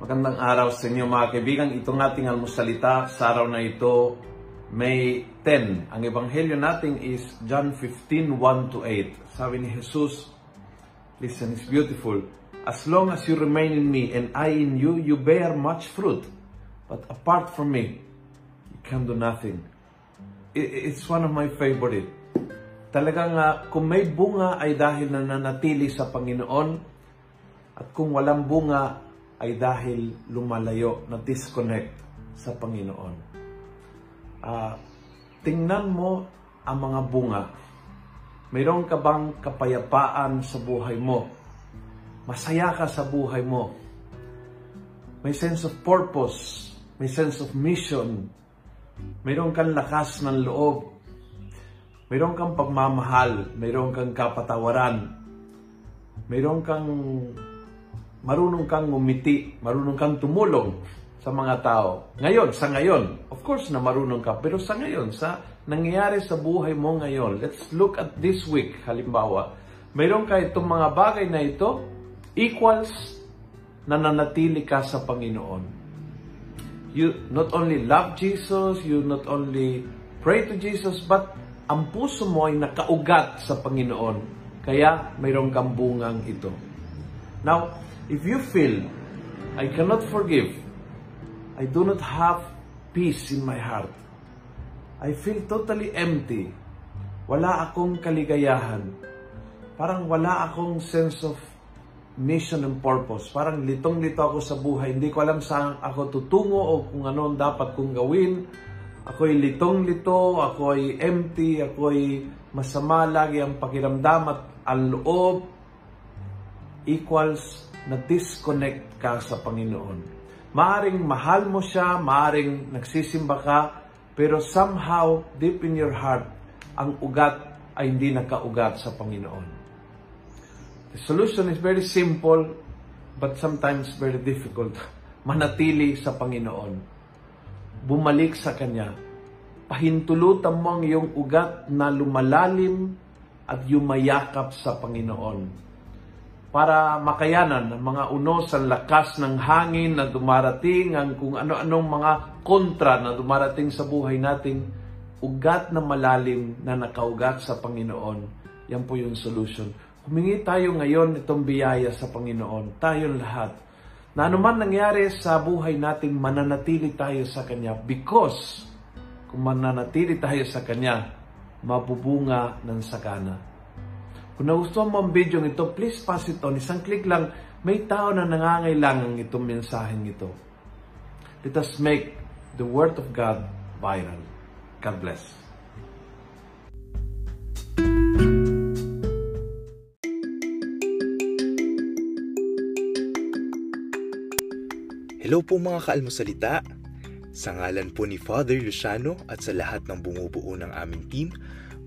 Magandang araw sa inyo mga kaibigan. Itong ating almusalita sa araw na ito, May 10. Ang ebanghelyo natin is John 15, 1 to 8. Sabi ni Jesus, listen, it's beautiful. As long as you remain in me and I in you, you bear much fruit. But apart from me, you can do nothing. It's one of my favorite. Talagang uh, kung may bunga ay dahil nananatili sa Panginoon, at kung walang bunga, ay dahil lumalayo na disconnect sa Panginoon. Uh, tingnan mo ang mga bunga. Mayroon ka bang kapayapaan sa buhay mo? Masaya ka sa buhay mo? May sense of purpose, may sense of mission, mayroon kang lakas ng loob, mayroon kang pagmamahal, mayroon kang kapatawaran, mayroon kang marunong kang umiti, marunong kang tumulong sa mga tao. Ngayon, sa ngayon, of course na marunong ka, pero sa ngayon, sa nangyayari sa buhay mo ngayon, let's look at this week, halimbawa, mayroon ka itong mga bagay na ito, equals na nanatili ka sa Panginoon. You not only love Jesus, you not only pray to Jesus, but ang puso mo ay nakaugat sa Panginoon. Kaya mayroon kang bungang ito. Now, If you feel, I cannot forgive, I do not have peace in my heart, I feel totally empty, wala akong kaligayahan, parang wala akong sense of mission and purpose. Parang litong-lito ako sa buhay. Hindi ko alam saan ako tutungo o kung ano ang dapat kong gawin. Ako ay litong-lito, ako ay empty, ako ay masama lagi ang pakiramdam at ang loob equals na disconnect ka sa Panginoon. Maaring mahal mo siya, maaring nagsisimba ka, pero somehow, deep in your heart, ang ugat ay hindi nakaugat sa Panginoon. The solution is very simple, but sometimes very difficult. Manatili sa Panginoon. Bumalik sa Kanya. Pahintulutan mo ang iyong ugat na lumalalim at yumayakap sa Panginoon para makayanan ang mga unos ang lakas ng hangin na dumarating, ang kung ano-anong mga kontra na dumarating sa buhay natin, ugat na malalim na nakaugat sa Panginoon. Yan po yung solution. Humingi tayo ngayon itong biyaya sa Panginoon, tayong lahat. Na anuman nangyari sa buhay natin, mananatili tayo sa Kanya because kung mananatili tayo sa Kanya, mabubunga ng sakana. Kung nagustuhan mo ang video ito, please pass it on. Isang click lang, may tao na nangangailangan itong mensaheng ito. Let us make the Word of God viral. God bless. Hello po mga kaalmosalita. Sa ngalan po ni Father Luciano at sa lahat ng bumubuo ng aming team,